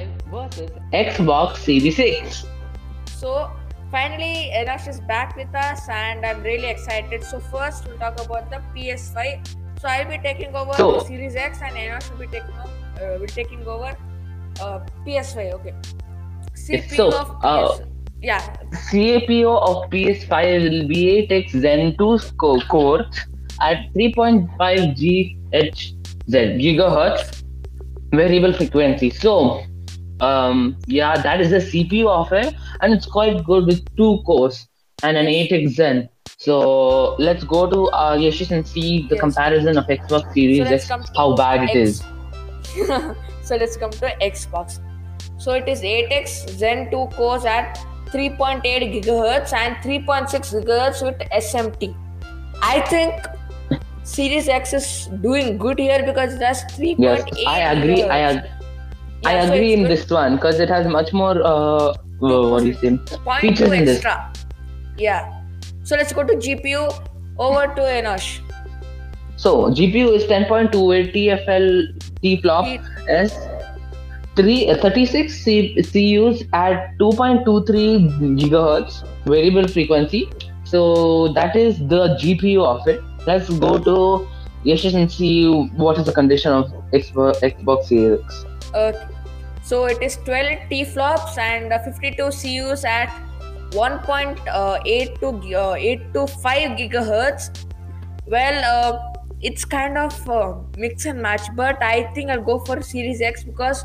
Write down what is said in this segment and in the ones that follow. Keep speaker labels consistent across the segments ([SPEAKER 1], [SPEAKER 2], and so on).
[SPEAKER 1] PS5 versus Xbox Series X.
[SPEAKER 2] So finally, Enosh is back with us, and I'm really excited. So first, we'll talk about the PS5. So I'll be taking over
[SPEAKER 1] So-
[SPEAKER 2] the Series X, and Enosh will be taking over, uh, will taking over uh, PS5. Okay.
[SPEAKER 1] So,
[SPEAKER 2] of
[SPEAKER 1] uh,
[SPEAKER 2] yeah.
[SPEAKER 1] CPU of PS5 will be 8X Zen 2 co- cores at 3.5 GHz gigahertz variable frequency. So, um, yeah, that is the CPU of it, and it's quite good with two cores and an 8X Zen. So let's go to uh, Yashish and see the
[SPEAKER 2] Yes.
[SPEAKER 1] comparison of Xbox Series
[SPEAKER 2] So
[SPEAKER 1] X, how bad it is.
[SPEAKER 2] So let's come to Xbox. So it is 8x Zen 2 cores at 3.8 gigahertz and 3.6 gigahertz with SMT. I think Series X is doing good here because it has 3.8.
[SPEAKER 1] Yes, I agree. I,
[SPEAKER 2] gigahertz.
[SPEAKER 1] Ag- I
[SPEAKER 2] so
[SPEAKER 1] agree in
[SPEAKER 2] good.
[SPEAKER 1] this one because it has much more. Uh, uh, what do you say?
[SPEAKER 2] Point
[SPEAKER 1] features in this.
[SPEAKER 2] Yeah. So let's go to GPU. Over to Enosh.
[SPEAKER 1] So GPU is 10.28 TFL T flop
[SPEAKER 2] T-
[SPEAKER 1] S. Three, uh, 36 C, CUs at 2.23 gigahertz variable frequency. So that is the GPU of it. Let's go to Yashish and see what is the condition of Xbox, Xbox Series X.
[SPEAKER 2] Okay. So it is 12 T flops and uh, 52 CUs at 1.8 to uh, 8 to 5 gigahertz. Well, uh, it's kind of uh, mix and match, but I think I'll go for Series X because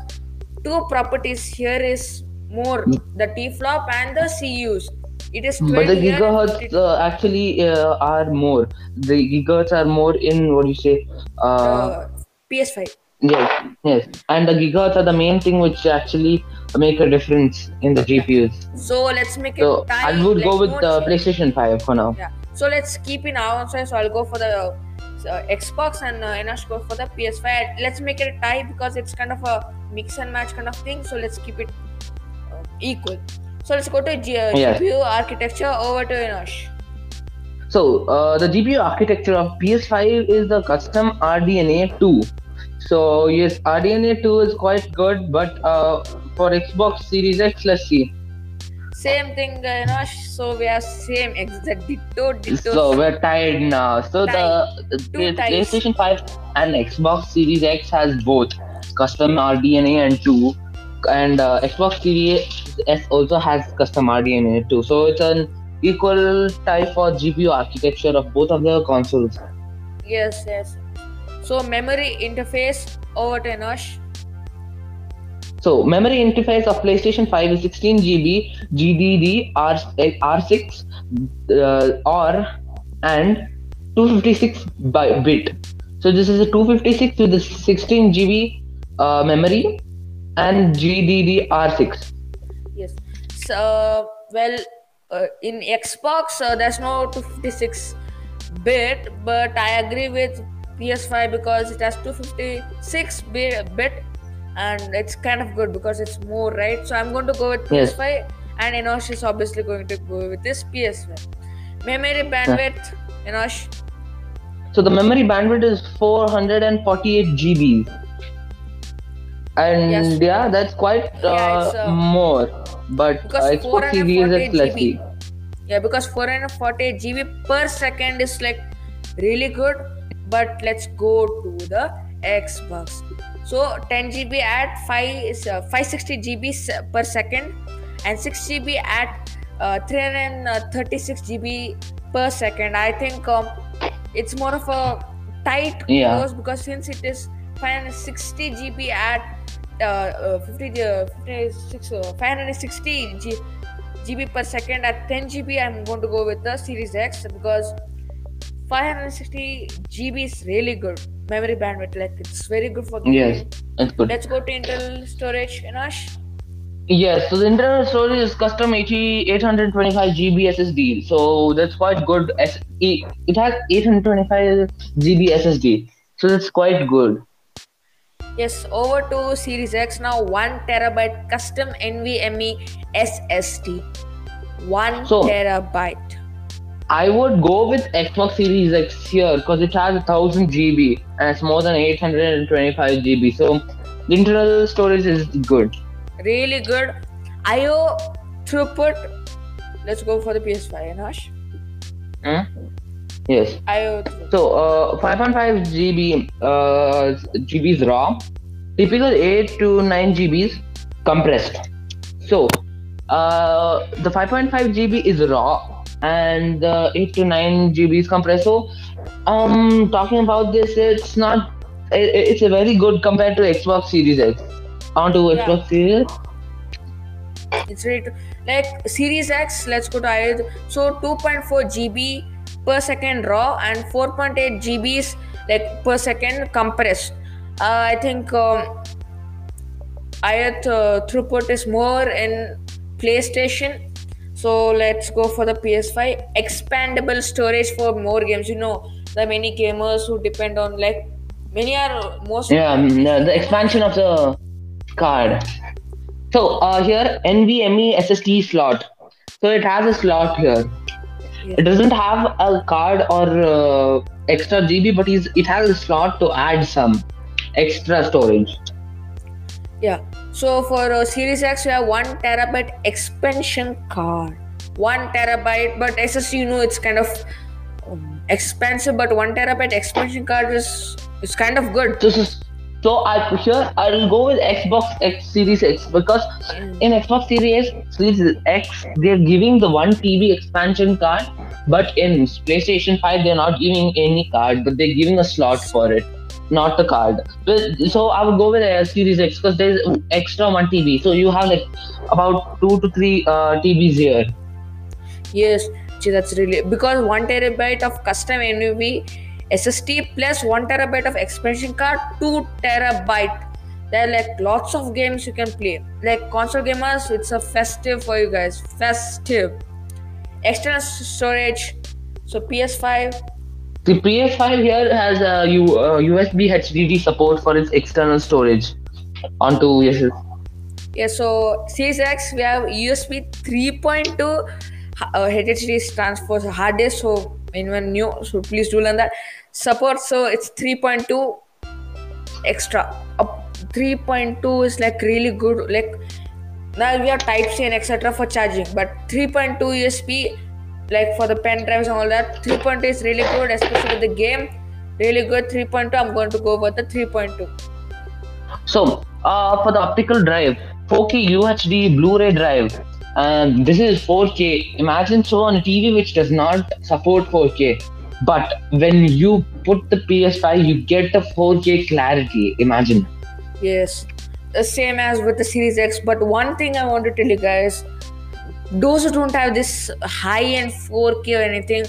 [SPEAKER 2] two properties here is more the T flop and the CUs. It is 12
[SPEAKER 1] But the gigahertz
[SPEAKER 2] 52
[SPEAKER 1] uh, actually uh, are more. The gigahertz are more in what do you say? Uh,
[SPEAKER 2] uh, PS5.
[SPEAKER 1] yes, yes. And the gigahertz are the main thing which actually make a difference in the GPUs.
[SPEAKER 2] So let's make it
[SPEAKER 1] So
[SPEAKER 2] tie.
[SPEAKER 1] I would go with the. PlayStation 5 for now.
[SPEAKER 2] Yeah. So let's keep in our answer. So I'll go for the uh, Xbox and uh, Enosh go for the PS5. Let's make it a tie because it's kind of a mix and match kind of thing. So let's keep it uh, equal. So let's go to G- uh. GPU architecture. Over to Enosh.
[SPEAKER 1] So uh, the GPU architecture of PS5 is the custom RDNA 2. So yes, RDNA 2 is quite good, but uh, for Xbox Series X, let's see.
[SPEAKER 2] Same thing, uh, Enosh. So we are same exact ditto ditto.
[SPEAKER 1] So we're tired now. So the, the PlayStation 5 and Xbox Series X has both custom RDNA and 2, and uh, Xbox Series S also has custom RDNA 2. So it's an equal type for GPU architecture of both of the consoles.
[SPEAKER 2] yes, yes. So memory interface. Over to Enosh.
[SPEAKER 1] So memory interface of PlayStation 5 is 16 GB GDD R, R6 uh, or and 256 by bit. So this is a 256 with the 16 GB uh, memory and GDD R6.
[SPEAKER 2] Yes. So, well, uh, in Xbox, uh, there's no 256 bit, but I agree with PS5 because it has 256 bit, bit and it's kind of good because it's more, right? So, I'm going to go with PS5, and Enosh is obviously going to go with this PS5. Memory bandwidth, Enosh.
[SPEAKER 1] So the memory bandwidth is 448 GB. And
[SPEAKER 2] Yes.
[SPEAKER 1] yeah, that's quite uh,
[SPEAKER 2] Yeah, it's, uh,
[SPEAKER 1] more. But uh, Series
[SPEAKER 2] 448
[SPEAKER 1] X,
[SPEAKER 2] GB. Yeah, because 448 GB per second is like really good. But let's go to the Xbox. So 10 GB at 5 is uh, 560 GB per second, and 6 GB at uh, 336 GB per second. I think um, it's more of a tight
[SPEAKER 1] Yeah.
[SPEAKER 2] close because since it is 560 GB at 50, uh, 56, uh, 560 G, GB per second at 10 GB, I'm going to go with the Series X because 560 GB is really good memory bandwidth. Like it's very good for gaming.
[SPEAKER 1] Yes, that's good.
[SPEAKER 2] Let's go to internal storage.
[SPEAKER 1] Yes, so the internal storage is custom 80, 825 GB SSD. So that's quite good. It has 825 GB SSD. So that's quite good.
[SPEAKER 2] Yes, over to Series X now. One terabyte custom NVMe SSD. One
[SPEAKER 1] So-
[SPEAKER 2] terabyte.
[SPEAKER 1] I would go with Xbox Series X here because it has 1000 GB and it's more than 825 GB. So the internal storage is good.
[SPEAKER 2] really good. IO throughput. Let's go for the PS5, Nash.
[SPEAKER 1] Hmm? Yes.
[SPEAKER 2] IO throughput.
[SPEAKER 1] So uh, 5.5 GB uh, GBs raw, typical 8 to 9 GBs compressed. So uh, the 5.5 GB is raw and the 8 to 9 GB is compressed. So um, talking about this, it's not. It, it's a very good compared to Xbox Series X. Onto
[SPEAKER 2] Yeah.
[SPEAKER 1] Xbox Series.
[SPEAKER 2] It's really like Series X. Let's go to IO. So 2.4 GB per second raw and 4.8 GBs like per second compressed. Uh, I think um, IO th- throughput is more in PlayStation. So let's go for the PS5 expandable storage for more games. You know, the many gamers who depend on like many are most
[SPEAKER 1] Yeah, the, the expansion of the card. So uh, here NVMe SSD slot. So it has a slot here. It doesn't have a card or uh, extra GB, but is it has a slot to add some extra storage.
[SPEAKER 2] Yeah. So for uh, Series X, we have one terabyte expansion card. One terabyte, but SSD, you know, it's kind of um, expensive. But one terabyte expansion card is is kind of good.
[SPEAKER 1] So, so, so I here I'll go with Xbox X Series X because in Xbox Series Series X they're giving the one TB expansion card, but in PlayStation 5 they're not giving any card, but they're giving a slot for it, not the card. So I would go with a Series X because there's extra one TB, so you have like about two to three uh, TBs here.
[SPEAKER 2] Yes, gee, that's really because one terabyte of custom NVMe SSD plus one terabyte of expansion card, two terabyte. There are like lots of games you can play. Like console gamers, it's a festive for you guys. Festive. External storage. So PS5.
[SPEAKER 1] The PS5 here has a U, uh, USB HDD support for its external storage onto yes.
[SPEAKER 2] Yeah, so Series X we have USB 3.2 uh, HDD stands for hard disk. So anyone new, so please do learn that. Support so it's 3.2 extra. Up 3.2 is like really good. Like now we have Type C and etc. for charging, but 3.2 USB like for the pen drives and all that. 3.2 is really good, especially with the game. Really good 3.2. I'm going to go with the 3.2.
[SPEAKER 1] So, uh, for the optical drive, 4K UHD Blu-ray drive, and this is 4K. Imagine so on a TV which does not support 4K, but when you put the PS5, you get the 4K clarity. Imagine.
[SPEAKER 2] Yes, the same as with the Series X. But one thing I want to tell you guys those who don't have this high end 4K or anything,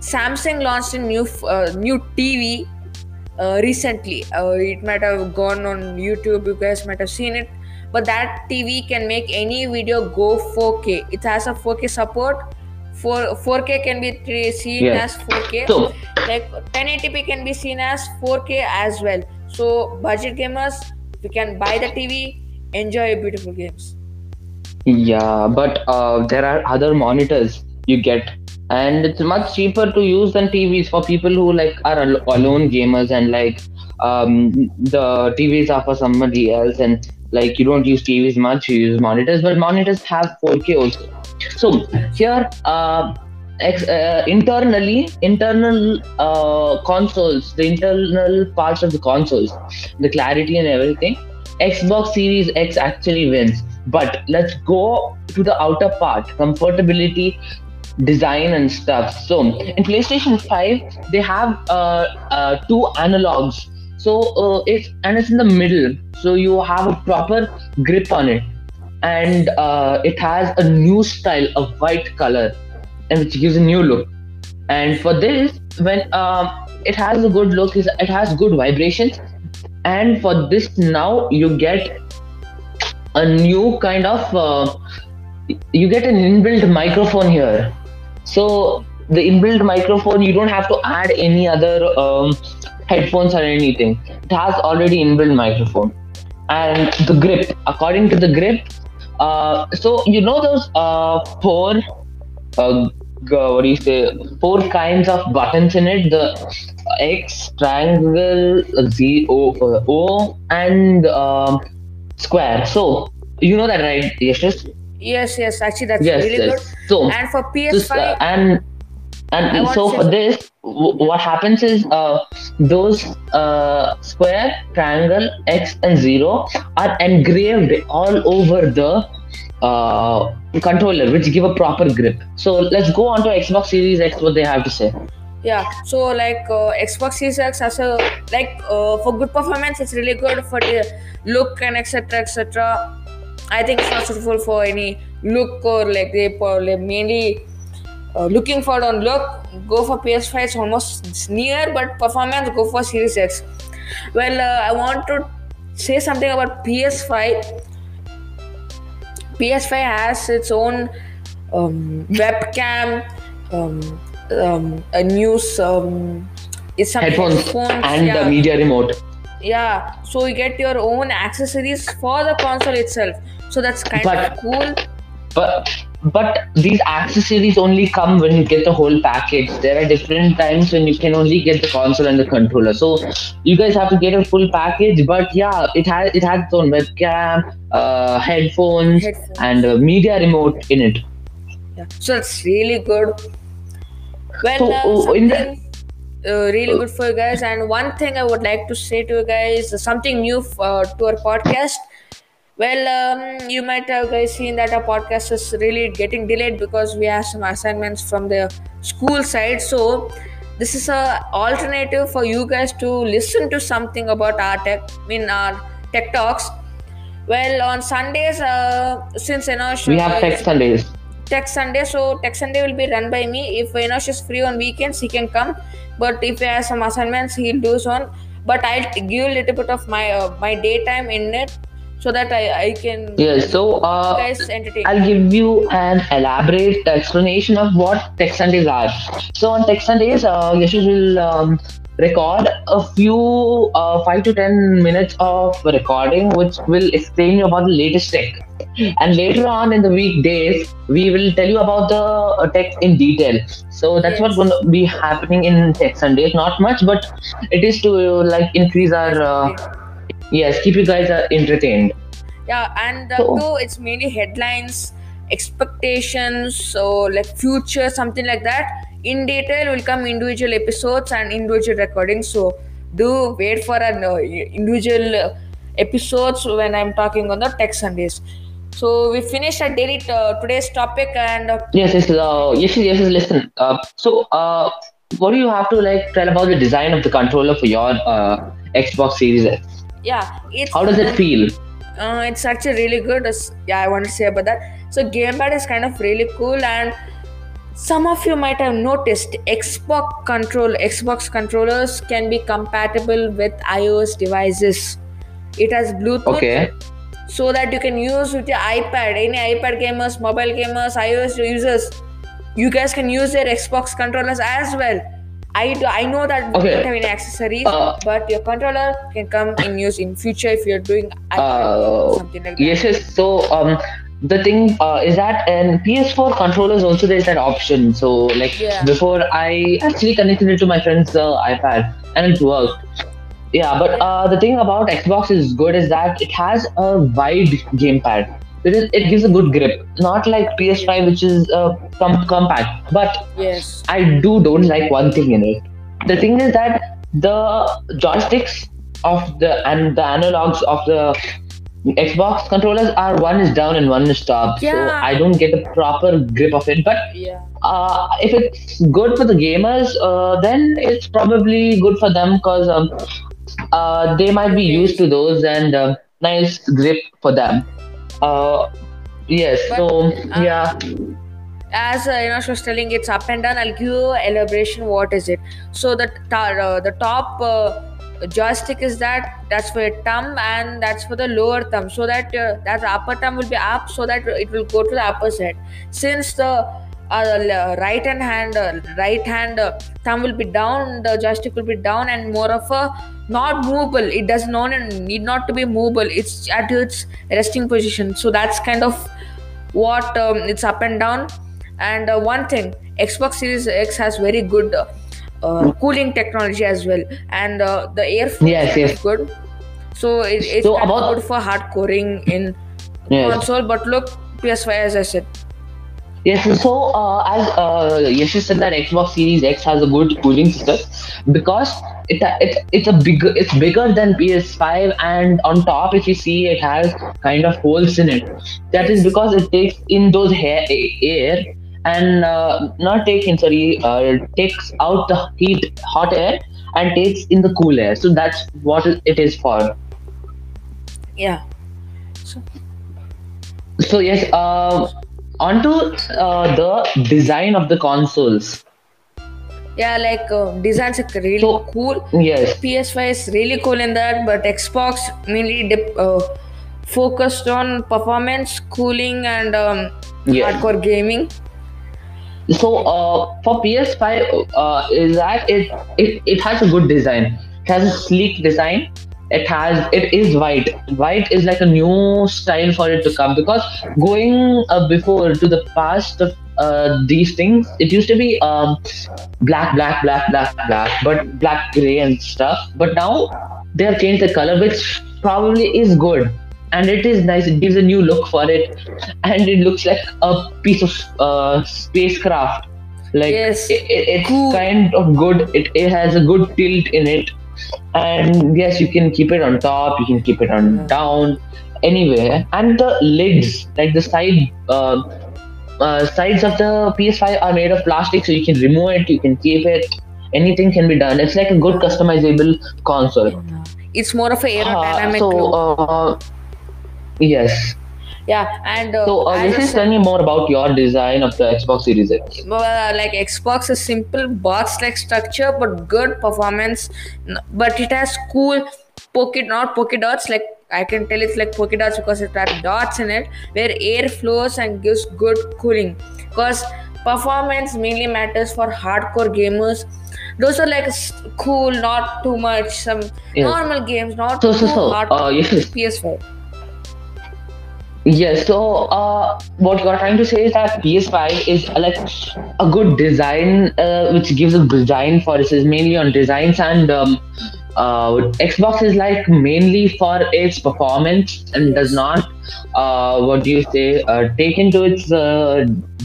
[SPEAKER 2] Samsung launched a new uh, new TV uh, recently. Uh, it might have gone on YouTube, you guys might have seen it. But that TV can make any video go 4K. It has a 4K support. 4, 4K can be seen
[SPEAKER 1] Yeah.
[SPEAKER 2] as 4K
[SPEAKER 1] So,
[SPEAKER 2] like 1080p can be seen as 4k as well so budget gamers we can buy the tv enjoy beautiful games
[SPEAKER 1] yeah, but uh, there are other monitors you get, and it's much cheaper to use than TVs for people who like are al- alone gamers and like um, the TVs are for somebody else and like you don't use TVs much, you use monitors, but monitors have 4K also. So here, uh, ex- uh, internally, internal uh, consoles, the internal parts of the consoles, the clarity and everything, Xbox Series X actually wins. But let's go to the outer part, comfortability, design and stuff. So in PlayStation 5, they have uh, uh, two analogs. So uh, it's and it's in the middle. So you have a proper grip on it, and uh, it has a new style of white color, and which gives a new look. And for this, when um, it has a good look, it has good vibrations, and for this now you get a new kind of uh, you get an inbuilt microphone here so the inbuilt microphone you don't have to add any other um, headphones or anything it has already inbuilt microphone and the grip according to the grip uh, so you know those uh, four uh, what do you say four kinds of buttons in it the x triangle z o, uh, o and um, square so you know that, right? Yes, yes,
[SPEAKER 2] Yes, yes. Actually, that's
[SPEAKER 1] yes.
[SPEAKER 2] really
[SPEAKER 1] yes.
[SPEAKER 2] good.
[SPEAKER 1] So,
[SPEAKER 2] And for
[SPEAKER 1] this, uh,
[SPEAKER 2] PS5,
[SPEAKER 1] and and so for this, w- what happens is uh, those uh, square, triangle, X, and zero are engraved all over the uh, controller, which give a proper grip. So let's go on to Xbox Series X. What they have to say.
[SPEAKER 2] yeah. So like uh, Xbox Series X has a like uh, for good performance, it's really good for the look and etc. etc. I think it's not suitable for any look or like they like mainly uh, looking for on look. Go for PS5. It's almost near, but performance go for Series X. Well, uh, I want to say something about PS5. PS5 has its own um, webcam, um, um, a news, um, it's some
[SPEAKER 1] Headphones,
[SPEAKER 2] headphones,
[SPEAKER 1] and
[SPEAKER 2] yeah,
[SPEAKER 1] the media remote.
[SPEAKER 2] yeah. So you get your own accessories for the console itself. So that's kind
[SPEAKER 1] But-
[SPEAKER 2] of cool.
[SPEAKER 1] But but these accessories only come when you get the whole package. There are different times when you can only get the console and the controller. So you guys have to get a full package. But yeah, it has it has its own webcam, uh, headphones,
[SPEAKER 2] Headphones.
[SPEAKER 1] and a media remote in it.
[SPEAKER 2] Yeah. So it's really good. Well,
[SPEAKER 1] So,
[SPEAKER 2] uh,
[SPEAKER 1] oh, in the-
[SPEAKER 2] uh, really good for you guys. And one thing I would like to say to you guys, something new uh, to our podcast. Well, um, you might have guys seen that our podcast is really getting delayed because we have some assignments from the school side. So this is a alternative for you guys to listen to something about our tech, I mean our tech talks. Well, on Sundays, uh, since Enosh
[SPEAKER 1] We have Tech Sundays.
[SPEAKER 2] Tech Sunday. So Tech Sunday will be run by me. If Enosh is free on weekends, he can come. But if he has some assignments, he'll do so on. But I'll give a little bit of my uh, my daytime in it so that I, I can
[SPEAKER 1] Yes. So uh. I'll give you an elaborate explanation of what Tech Sundays are. So on Tech Sundays, uh, Yashish will um, record a few uh, five to ten minutes of recording, which will explain you about the latest tech. And later on in the weekdays, we will tell you about the uh, tech in detail. So that's what's going to be happening in Tech Sundays. Not much, but it is to like increase our uh, yes, keep you guys uh, entertained.
[SPEAKER 2] yeah, and uh,
[SPEAKER 1] So-
[SPEAKER 2] though it's mainly headlines, expectations, so like future, something like that. In detail will come individual episodes and individual recordings. So do wait for an uh, individual uh, episodes when I'm talking on the Tech Sundays. So we finished our daily uh, today's topic and uh,
[SPEAKER 1] Yes, yes, uh, yes, yes. Listen. Uh, so, uh, what do you have to like tell about the design of the controller for your uh, Xbox Series X?
[SPEAKER 2] Yeah, it's
[SPEAKER 1] How does it feel?
[SPEAKER 2] Uh, it's actually really good. Yeah, I want to say about that. So gamepad is kind of really cool, and some of you might have noticed Xbox control Xbox controllers can be compatible with iOS devices. It has Bluetooth,
[SPEAKER 1] Okay.
[SPEAKER 2] so that you can use with your iPad. Any iPad gamers, mobile gamers, iOS users, you guys can use their Xbox controllers as well. I do, I know that you
[SPEAKER 1] Okay.
[SPEAKER 2] don't have any accessories,
[SPEAKER 1] Uh,
[SPEAKER 2] but your controller can come in use in future if you're doing
[SPEAKER 1] Uh,
[SPEAKER 2] something like that.
[SPEAKER 1] Yes, yes. So, um, the thing uh, is that in PS4 controllers also there's that option. So, like
[SPEAKER 2] Yeah.
[SPEAKER 1] before, I actually connected it to my friend's uh, iPad and it worked. Yeah, but uh, the thing about Xbox is good is that it has a wide gamepad. It, is, it gives a good grip, not like PS5, which is uh, com- compact. But
[SPEAKER 2] Yes.
[SPEAKER 1] I do don't like one thing in it. The thing is that the joysticks of the and the analogs of the Xbox controllers are one is down and one is up. So I don't get a proper grip of it. But
[SPEAKER 2] Yeah.
[SPEAKER 1] uh, if it's good for the gamers, uh, then it's probably good for them because um, uh, they might be used to those and uh, nice grip for them. Uh, yes.
[SPEAKER 2] But,
[SPEAKER 1] so
[SPEAKER 2] uh,
[SPEAKER 1] yeah.
[SPEAKER 2] As uh, Inosh was telling, it's up and down. I'll give you elaboration. What is it? So the ta- uh, the top uh, joystick is that that's for your thumb and that's for the lower thumb. So that uh, that upper thumb will be up, so that it will go to the upper side. Since the uh, right hand hand uh, right hand uh, thumb will be down, the joystick will be down and more of a not movable. It does not need not to be movable. It's at its resting position. So that's kind of what um, it's up and down and uh, one thing xbox series x has very good cooling technology as well and uh, the airflow
[SPEAKER 1] Yes,
[SPEAKER 2] is good so it, it's
[SPEAKER 1] So about-
[SPEAKER 2] good for hardcoring in
[SPEAKER 1] Yes.
[SPEAKER 2] console, but look, PS5 as I said.
[SPEAKER 1] Yes, so uh, as uh, Yash said that Xbox Series X has a good cooling system because it, it it's a bigger it's bigger than PS5 and on top if you see it has kind of holes in it. That is because it takes in those hair, air and uh, not take in sorry uh, takes out the heat hot air and takes in the cool air. So that's what it is for.
[SPEAKER 2] Yeah.
[SPEAKER 1] So yes, uh, onto uh, the design of the consoles.
[SPEAKER 2] Yeah, like uh, designs are really
[SPEAKER 1] So-
[SPEAKER 2] cool.
[SPEAKER 1] Yes.
[SPEAKER 2] PS5 is really cool in that, but Xbox mainly dip, uh, focused on performance, cooling, and um,
[SPEAKER 1] Yes.
[SPEAKER 2] hardcore gaming.
[SPEAKER 1] So uh, for PS5, uh, is that it, it it has a good design. It has a sleek design. It has it is white. White is like a new style for it to come because going uh, before to the past of uh, these things, it used to be um, black, black, black, black, black, but black gray and stuff. But now they have changed the color, which probably is good. And it is nice. It gives a new look for it, and it looks like a piece of uh, spacecraft. Like
[SPEAKER 2] Yes.
[SPEAKER 1] it, it- it's
[SPEAKER 2] Cool.
[SPEAKER 1] kind of good. It, it has a good tilt in it, and yes, you can keep it on top. You can keep it on down, anywhere. And the lids, like the side. Uh, uh, sides of the PS5 are made of plastic, so you can remove it, you can keep it. Anything can be done. It's like a good customizable console.
[SPEAKER 2] It's more of a
[SPEAKER 1] Uh,
[SPEAKER 2] aerodynamic
[SPEAKER 1] so,
[SPEAKER 2] look.
[SPEAKER 1] uh, yes.
[SPEAKER 2] Yeah, and uh,
[SPEAKER 1] So, uh,
[SPEAKER 2] as I
[SPEAKER 1] this is
[SPEAKER 2] said-
[SPEAKER 1] tell me more about your design of the Xbox Series X.
[SPEAKER 2] uh, like Xbox is simple box-like structure but good performance. But it has cool pocket, not polka dots. Like I can tell it's like polka dots because it has dots in it where air flows and gives good cooling. Because performance mainly matters for hardcore gamers. Those are like cool, not too much. Some normal games, not
[SPEAKER 1] So, so,
[SPEAKER 2] too
[SPEAKER 1] so,
[SPEAKER 2] hardcore.
[SPEAKER 1] uh, yes.
[SPEAKER 2] PS5.
[SPEAKER 1] Yes, so uh, what you're trying to say is that PS5 is uh, like a good design, uh, which gives a design for it is mainly on designs, and um, uh, Xbox is like mainly for its performance and does not, uh, what do you say, uh, take into its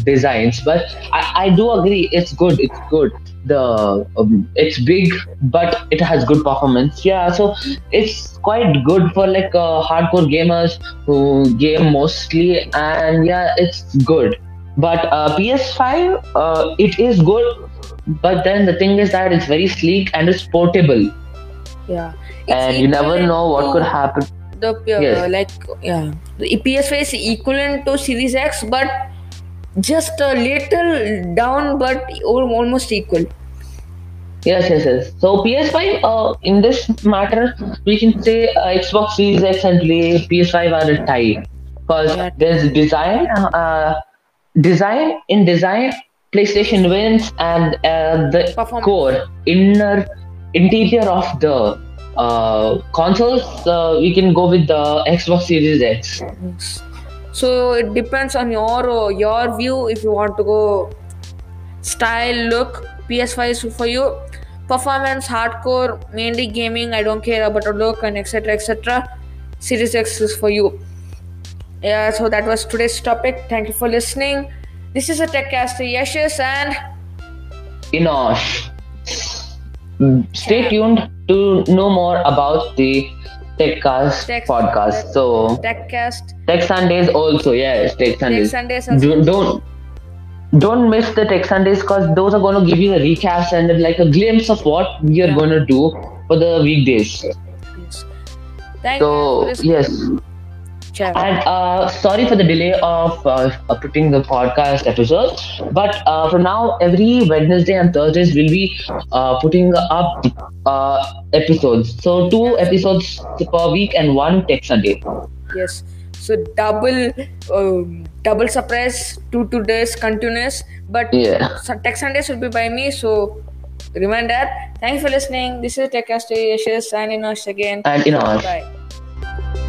[SPEAKER 1] designs. But I, I do agree, it's good, it's good. The um, it's big, but it has good performance. Yeah, so it's quite good for like uh, hardcore gamers who game mostly and yeah it's good but uh, ps5 uh, it is good but then the thing is that it's very sleek and it's portable
[SPEAKER 2] Yeah. It's
[SPEAKER 1] and you never know what could happen
[SPEAKER 2] the uh,
[SPEAKER 1] Yes.
[SPEAKER 2] like yeah the ps5 is equivalent to series x but just a little down but almost equal
[SPEAKER 1] yes yes yes. So ps5 uh, in this matter we can say uh, xbox series x and play ps5 are a tie because
[SPEAKER 2] Yeah.
[SPEAKER 1] there's design uh, design in design playstation wins and uh, the
[SPEAKER 2] Performance.
[SPEAKER 1] core inner interior of the uh, consoles uh, we can go with the xbox series x.
[SPEAKER 2] So it depends on your uh, your view. If you want to go style look ps5 is for you performance hardcore mainly gaming i don't care about the look and etc etc series x is for you yeah so that was today's topic thank you for listening this is a techcaster Yeshas and
[SPEAKER 1] Inosh. Stay tuned to know more about the TechCast
[SPEAKER 2] Tech-
[SPEAKER 1] podcast. So
[SPEAKER 2] techcast
[SPEAKER 1] Tech Sundays also, yes, Tech Sundays.
[SPEAKER 2] sundays also.
[SPEAKER 1] Do- Don't don't miss the Tech Sundays because those are going to give you the recaps and like a glimpse of what we are
[SPEAKER 2] Yeah.
[SPEAKER 1] going to do for the weekdays.
[SPEAKER 2] Yes. Thank you
[SPEAKER 1] So yes,
[SPEAKER 2] chat.
[SPEAKER 1] and uh, sorry for the delay of uh, uh, putting the podcast episode but uh, from now every wednesday and thursdays we'll be uh, putting up uh, episodes so two episodes per week and one tech sunday
[SPEAKER 2] Yes. So double, um, double suppress two two days continuous. But
[SPEAKER 1] yeah
[SPEAKER 2] Tech Sundays will be by me. So remember that. Thanks for listening. This is Techcaster Yeshas signing us again.
[SPEAKER 1] and you know
[SPEAKER 2] Bye.